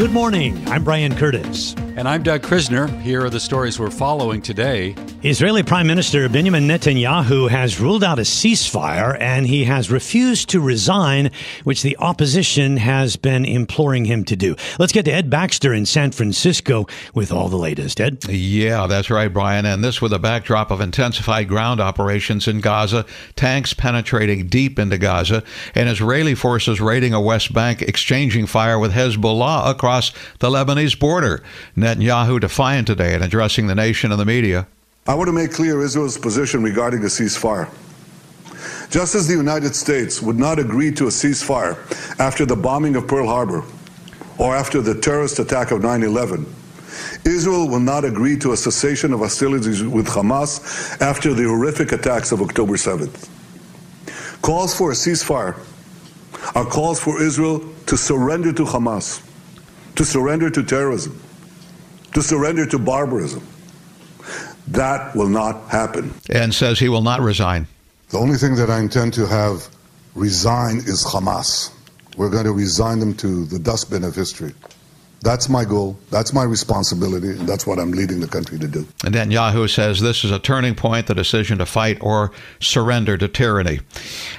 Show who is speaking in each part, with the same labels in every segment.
Speaker 1: Good morning. I'm Brian Curtis.
Speaker 2: And I'm Doug Krisner. Here are the stories we're following today.
Speaker 1: Israeli Prime Minister Benjamin Netanyahu has ruled out a ceasefire and he has refused to resign, which the opposition has been imploring him to do. Let's get to Ed Baxter in San Francisco with all the latest. Ed?
Speaker 3: Yeah, that's right, Brian. And this with a backdrop of intensified ground operations in Gaza, tanks penetrating deep into Gaza, and Israeli forces raiding a West Bank, exchanging fire with Hezbollah across the Lebanese border. Netanyahu defiant today and addressing the nation and the media.
Speaker 4: I want to make clear Israel's position regarding a ceasefire. Just as the United States would not agree to a ceasefire after the bombing of Pearl Harbor or after the terrorist attack of 9 11, Israel will not agree to a cessation of hostilities with Hamas after the horrific attacks of October 7th. Calls for a ceasefire are calls for Israel to surrender to Hamas, to surrender to terrorism, to surrender to barbarism. That will not happen.
Speaker 3: And says he will not resign.
Speaker 4: The only thing that I intend to have resign is Hamas. We're going to resign them to the dustbin of history. That's my goal. That's my responsibility. And that's what I'm leading the country to do.
Speaker 3: And Netanyahu says this is a turning point, the decision to fight or surrender to tyranny.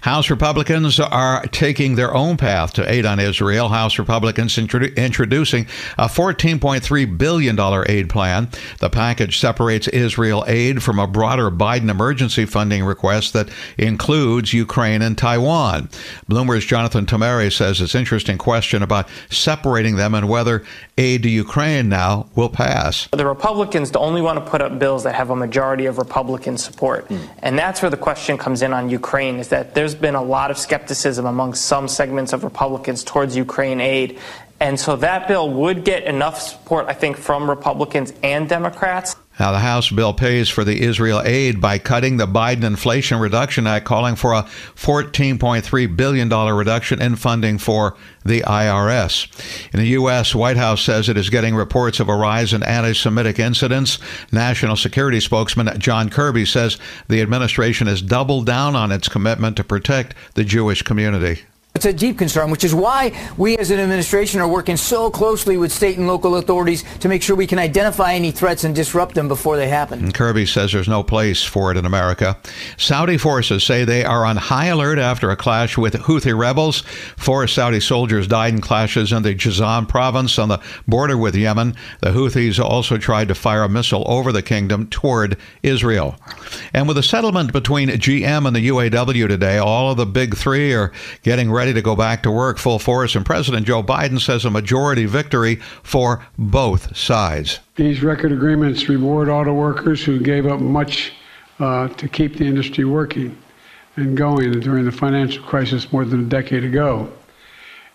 Speaker 3: House Republicans are taking their own path to aid on Israel. House Republicans introdu- introducing a $14.3 billion aid plan. The package separates Israel aid from a broader Biden emergency funding request that includes Ukraine and Taiwan. Bloomberg's Jonathan Tamari says it's interesting question about separating them and whether aid to Ukraine now will pass.
Speaker 5: The Republicans only want to put up bills that have a majority of Republican support. Mm. And that's where the question comes in on Ukraine is that there's been a lot of skepticism among some segments of Republicans towards Ukraine aid. And so that bill would get enough support, I think, from Republicans and Democrats.
Speaker 3: Now, the House bill pays for the Israel aid by cutting the Biden Inflation Reduction Act, calling for a $14.3 billion reduction in funding for the IRS. In the U.S., White House says it is getting reports of a rise in anti Semitic incidents. National Security spokesman John Kirby says the administration has doubled down on its commitment to protect the Jewish community.
Speaker 6: It's a deep concern, which is why we as an administration are working so closely with state and local authorities to make sure we can identify any threats and disrupt them before they happen.
Speaker 3: And Kirby says there's no place for it in America. Saudi forces say they are on high alert after a clash with Houthi rebels. Four Saudi soldiers died in clashes in the Jizan province on the border with Yemen. The Houthis also tried to fire a missile over the kingdom toward Israel. And with a settlement between GM and the UAW today, all of the big three are getting ready ready to go back to work full force, and President Joe Biden says a majority victory for both sides.
Speaker 7: These record agreements reward auto workers who gave up much uh, to keep the industry working and going during the financial crisis more than a decade ago.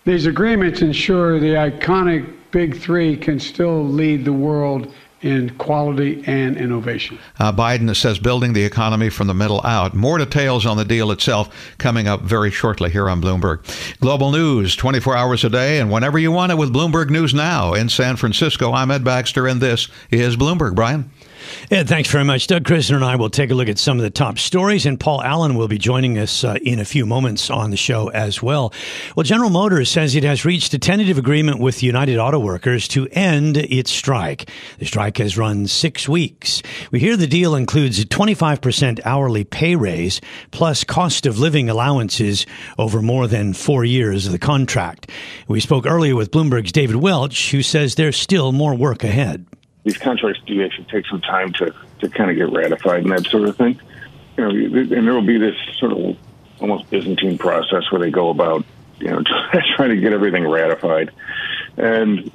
Speaker 7: These agreements ensure the iconic Big Three can still lead the world in quality and innovation.
Speaker 3: Uh, Biden says building the economy from the middle out. More details on the deal itself coming up very shortly here on Bloomberg. Global news 24 hours a day and whenever you want it with Bloomberg News Now in San Francisco. I'm Ed Baxter and this is Bloomberg. Brian.
Speaker 1: Ed, thanks very much. Doug Krisner and I will take a look at some of the top stories, and Paul Allen will be joining us uh, in a few moments on the show as well. Well, General Motors says it has reached a tentative agreement with United Auto Workers to end its strike. The strike has run six weeks. We hear the deal includes a 25% hourly pay raise plus cost of living allowances over more than four years of the contract. We spoke earlier with Bloomberg's David Welch, who says there's still more work ahead
Speaker 8: these contracts do actually take some time to, to kind of get ratified and that sort of thing. You know, and there will be this sort of almost Byzantine process where they go about you know, trying to get everything ratified. And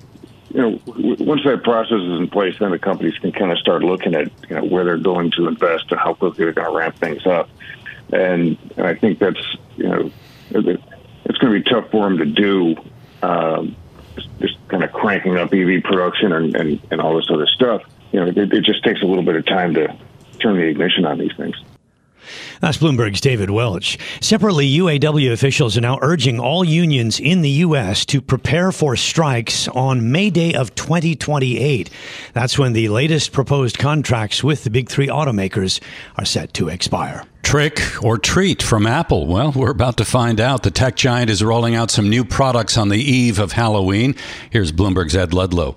Speaker 8: you know, once that process is in place, then the companies can kind of start looking at you know where they're going to invest and how quickly they're going to ramp things up. And, and I think that's you know, it's going to be tough for them to do. Um, just kind of cranking up EV production and, and, and all this other stuff. You know, it, it just takes a little bit of time to turn the ignition on these things.
Speaker 1: That's Bloomberg's David Welch. Separately, UAW officials are now urging all unions in the U.S. to prepare for strikes on May Day of 2028. That's when the latest proposed contracts with the big three automakers are set to expire.
Speaker 2: Trick or treat from Apple? Well, we're about to find out. The tech giant is rolling out some new products on the eve of Halloween. Here's Bloomberg's Ed Ludlow.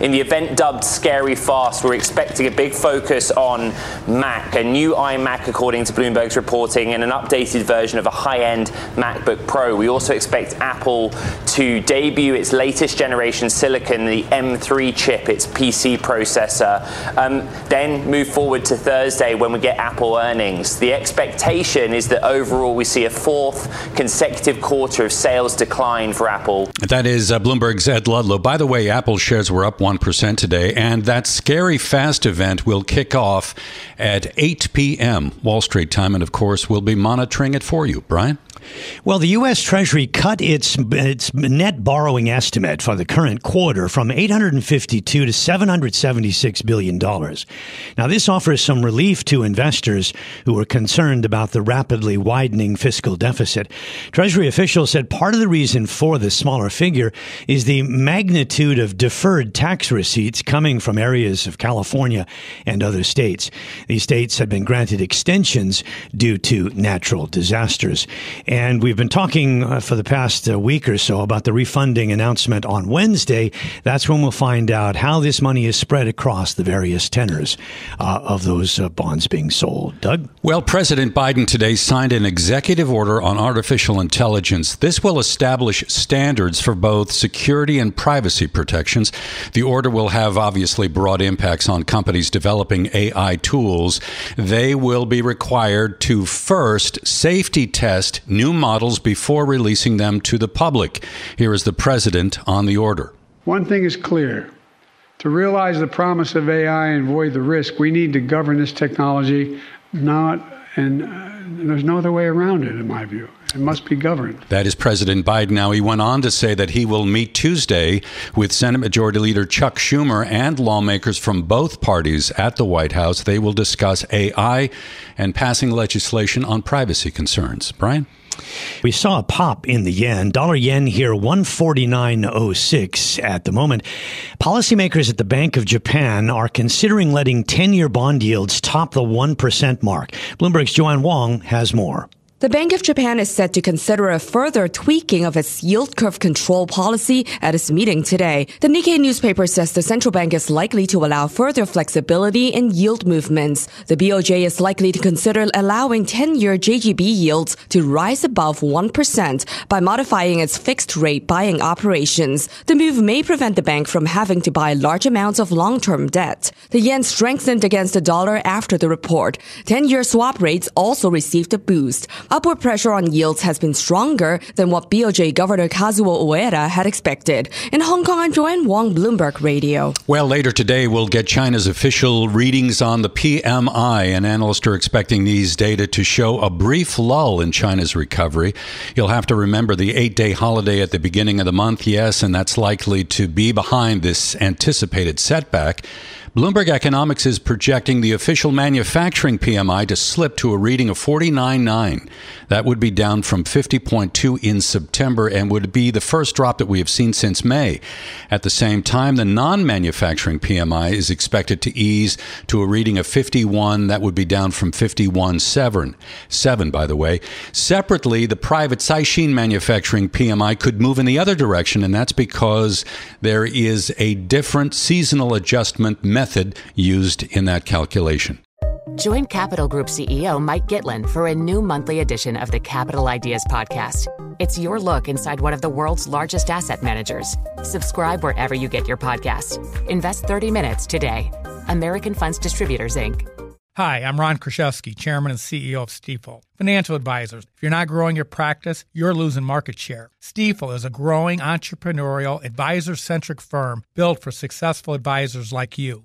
Speaker 9: In the event dubbed Scary Fast, we're expecting a big focus on Mac, a new iMac according to Bloomberg's reporting, and an updated version of a high-end MacBook Pro. We also expect Apple to debut its latest generation silicon, the M3 chip, its PC processor. Um, then move forward to Thursday when we get Apple earnings. The expectation is that overall we see a fourth consecutive quarter of sales decline for Apple.
Speaker 2: That is uh, Bloomberg's Ed Ludlow. By the way, Apple shares were up 1% today. And that scary fast event will kick off at 8 p.m. Wall Street time. And of course, we'll be monitoring it for you. Brian?
Speaker 1: Well, the U.S. Treasury cut its its net borrowing estimate for the current quarter from 852 to 776 billion dollars. Now, this offers some relief to investors who are concerned about the rapidly widening fiscal deficit. Treasury officials said part of the reason for the smaller figure is the magnitude of deferred tax receipts coming from areas of California and other states. These states had been granted extensions due to natural disasters. And we've been talking uh, for the past uh, week or so about the refunding announcement on Wednesday. That's when we'll find out how this money is spread across the various tenors uh, of those uh, bonds being sold. Doug?
Speaker 2: Well, President Biden today signed an executive order on artificial intelligence. This will establish standards for both security and privacy protections. The order will have obviously broad impacts on companies developing AI tools. They will be required to first safety test new models before releasing them to the public. Here is the president on the order.
Speaker 7: One thing is clear. To realize the promise of AI and avoid the risk, we need to govern this technology, not, and uh, there's no other way around it, in my view. It must be governed.
Speaker 2: That is President Biden. Now, he went on to say that he will meet Tuesday with Senate Majority Leader Chuck Schumer and lawmakers from both parties at the White House. They will discuss AI and passing legislation on privacy concerns. Brian?
Speaker 1: We saw a pop in the yen. Dollar yen here 149.06 at the moment. Policymakers at the Bank of Japan are considering letting 10-year bond yields top the 1% mark. Bloomberg's Joanne Wong has more.
Speaker 10: The Bank of Japan is set to consider a further tweaking of its yield curve control policy at its meeting today. The Nikkei newspaper says the central bank is likely to allow further flexibility in yield movements. The BOJ is likely to consider allowing 10-year JGB yields to rise above 1% by modifying its fixed rate buying operations. The move may prevent the bank from having to buy large amounts of long-term debt. The yen strengthened against the dollar after the report. 10-year swap rates also received a boost. Upward pressure on yields has been stronger than what BOJ Governor Kazuo Ueda had expected. In Hong Kong, I'm Joanne Wong, Bloomberg Radio.
Speaker 2: Well, later today, we'll get China's official readings on the PMI, and analysts are expecting these data to show a brief lull in China's recovery. You'll have to remember the eight day holiday at the beginning of the month, yes, and that's likely to be behind this anticipated setback. Bloomberg Economics is projecting the official manufacturing PMI to slip to a reading of 49.9. That would be down from 50.2 in September and would be the first drop that we have seen since May. At the same time, the non manufacturing PMI is expected to ease to a reading of 51. That would be down from 51.7. 7, by the way. Separately, the private Caixin manufacturing PMI could move in the other direction, and that's because there is a different seasonal adjustment method method used in that calculation.
Speaker 11: Join Capital Group CEO Mike Gitlin for a new monthly edition of the Capital Ideas Podcast. It's your look inside one of the world's largest asset managers. Subscribe wherever you get your podcasts. Invest 30 minutes today. American Funds Distributors, Inc.
Speaker 12: Hi, I'm Ron Kruszewski, Chairman and CEO of Stifel. Financial advisors, if you're not growing your practice, you're losing market share. Stifel is a growing entrepreneurial, advisor centric firm built for successful advisors like you.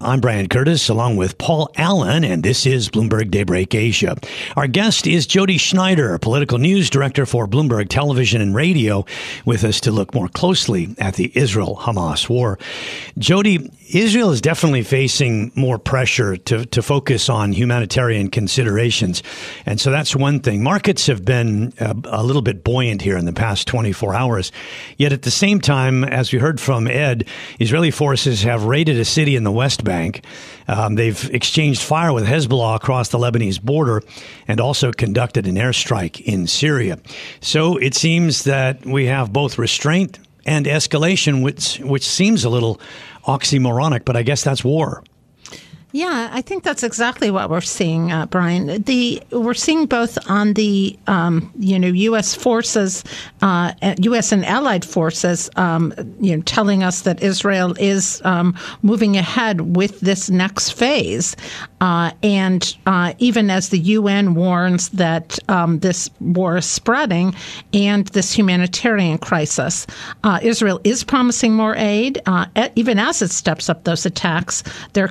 Speaker 1: I'm Brian Curtis, along with Paul Allen, and this is Bloomberg Daybreak Asia. Our guest is Jodi Schneider, political news director for Bloomberg Television and Radio, with us to look more closely at the Israel Hamas war. Jodi, Israel is definitely facing more pressure to, to focus on humanitarian considerations. And so that's one thing. Markets have been a, a, little bit buoyant here in the past 24 hours. Yet at the same time, as we heard from Ed, Israeli forces have raided a city in the West Bank. Um, they've exchanged fire with Hezbollah across the Lebanese border and also conducted an airstrike in Syria. So it seems that we have both restraint and escalation, which, which seems a little oxymoronic, but I guess that's war.
Speaker 13: Yeah, I think that's exactly what we're seeing, uh, Brian. The we're seeing both on the um, you know U.S. forces, uh, U.S. and allied forces, um, you know, telling us that Israel is um, moving ahead with this next phase, uh, and uh, even as the UN warns that um, this war is spreading and this humanitarian crisis, uh, Israel is promising more aid, uh, even as it steps up those attacks. They're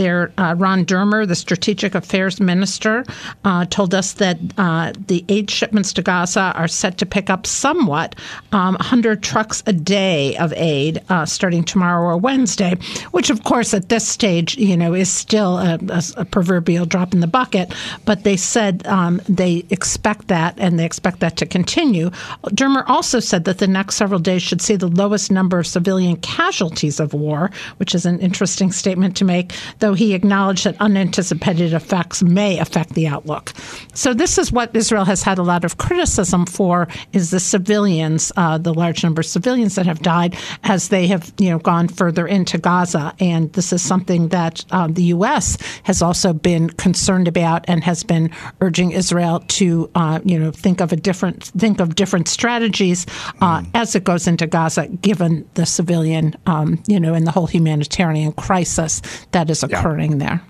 Speaker 13: there, uh, Ron Dermer, the Strategic Affairs Minister, uh, told us that uh, the aid shipments to Gaza are set to pick up somewhat, um, 100 trucks a day of aid uh, starting tomorrow or Wednesday, which, of course, at this stage, you know, is still a, a, a proverbial drop in the bucket. But they said um, they expect that and they expect that to continue. Dermer also said that the next several days should see the lowest number of civilian casualties of war, which is an interesting statement to make, though though he acknowledged that unanticipated effects may affect the outlook. So this is what Israel has had a lot of criticism for: is the civilians, uh, the large number of civilians that have died as they have you know gone further into Gaza, and this is something that um, the U.S. has also been concerned about and has been urging Israel to uh, you know think of a different think of different strategies uh, mm. as it goes into Gaza, given the civilian um, you know and the whole humanitarian crisis that is occurring occurring there.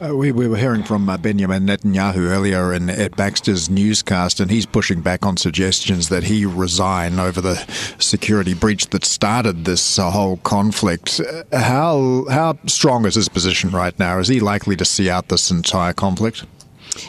Speaker 14: Uh, we, we were hearing from uh, Benjamin Netanyahu earlier in Ed Baxter's newscast, and he's pushing back on suggestions that he resign over the security breach that started this uh, whole conflict. Uh, how how strong is his position right now? Is he likely to see out this entire conflict?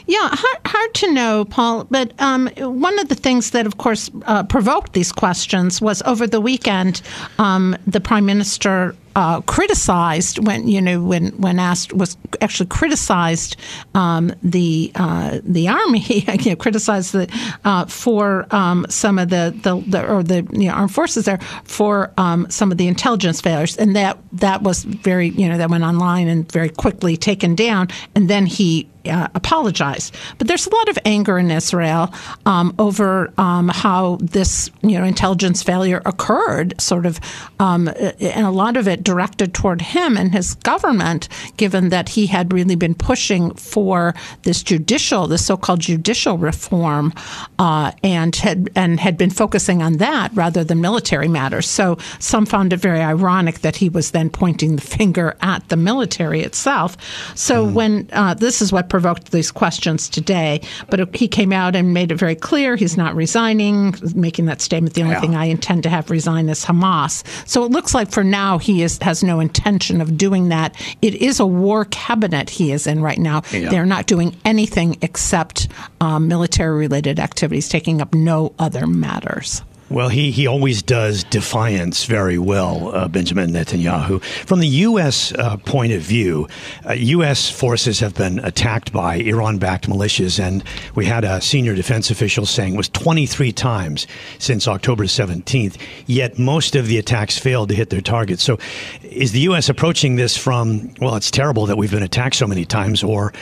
Speaker 13: Yeah, hard, hard to know, Paul. But um, one of the things that, of course, uh, provoked these questions was over the weekend, um, the prime minister uh, criticized when you know when when asked was actually criticized um, the uh, the army you know, criticized the uh, for um, some of the, the, the, or the you know, armed forces there for um, some of the intelligence failures and that that was very you know that went online and very quickly taken down and then he uh, apologized. But there's a lot of anger in Israel um, over um, how this, you know, intelligence failure occurred. Sort of, um, and a lot of it directed toward him and his government, given that he had really been pushing for this judicial, this so-called judicial reform, uh, and had and had been focusing on that rather than military matters. So some found it very ironic that he was then pointing the finger at the military itself. So mm. when uh, this is what provoked these questions today, but he came out and made it very clear he's not resigning, making that statement. The only yeah. thing I intend to have resign is Hamas. So it looks like for now he is has no intention of doing that. It is a war cabinet he is in right now. Yeah. They're not doing anything except um, military related activities, taking up no other matters.
Speaker 1: Well, he, he always does defiance very well, uh, Benjamin Netanyahu. From the U.S. Uh, point of view, uh, U.S. forces have been attacked by Iran backed militias, and we had a senior defense official saying it was 23 times since October 17th, yet most of the attacks failed to hit their targets. So is the U.S. approaching this from, well, it's terrible that we've been attacked so many times, or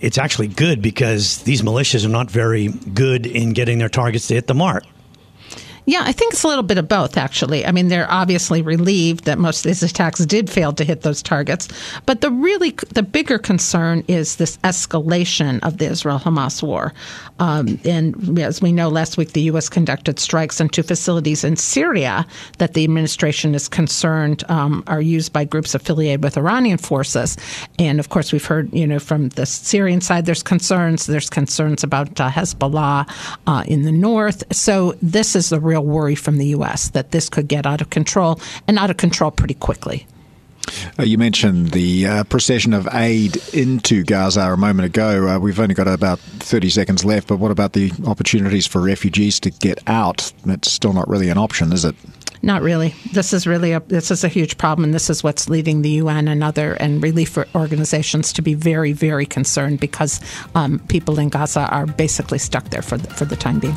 Speaker 1: it's actually good because these militias are not very good in getting their targets to hit the mark?
Speaker 13: Yeah, I think it's a little bit of both, actually. I mean, they're obviously relieved that most of these attacks did fail to hit those targets. But the really, the bigger concern is this escalation of the Israel Hamas war. Um, and as we know, last week the U.S. conducted strikes on two facilities in Syria that the administration is concerned um, are used by groups affiliated with Iranian forces. And of course, we've heard, you know, from the Syrian side, there's concerns. There's concerns about uh, Hezbollah uh, in the north. So this is the real real worry from the U.S. that this could get out of control and out of control pretty quickly.
Speaker 14: Uh, you mentioned the uh, procession of aid into Gaza a moment ago. Uh, we've only got about 30 seconds left, but what about the opportunities for refugees to get out? That's still not really an option, is it?
Speaker 13: Not really. This is really a this is a huge problem, and this is what's leading the UN and other and relief organizations to be very, very concerned because um, people in Gaza are basically stuck there for the, for the time being.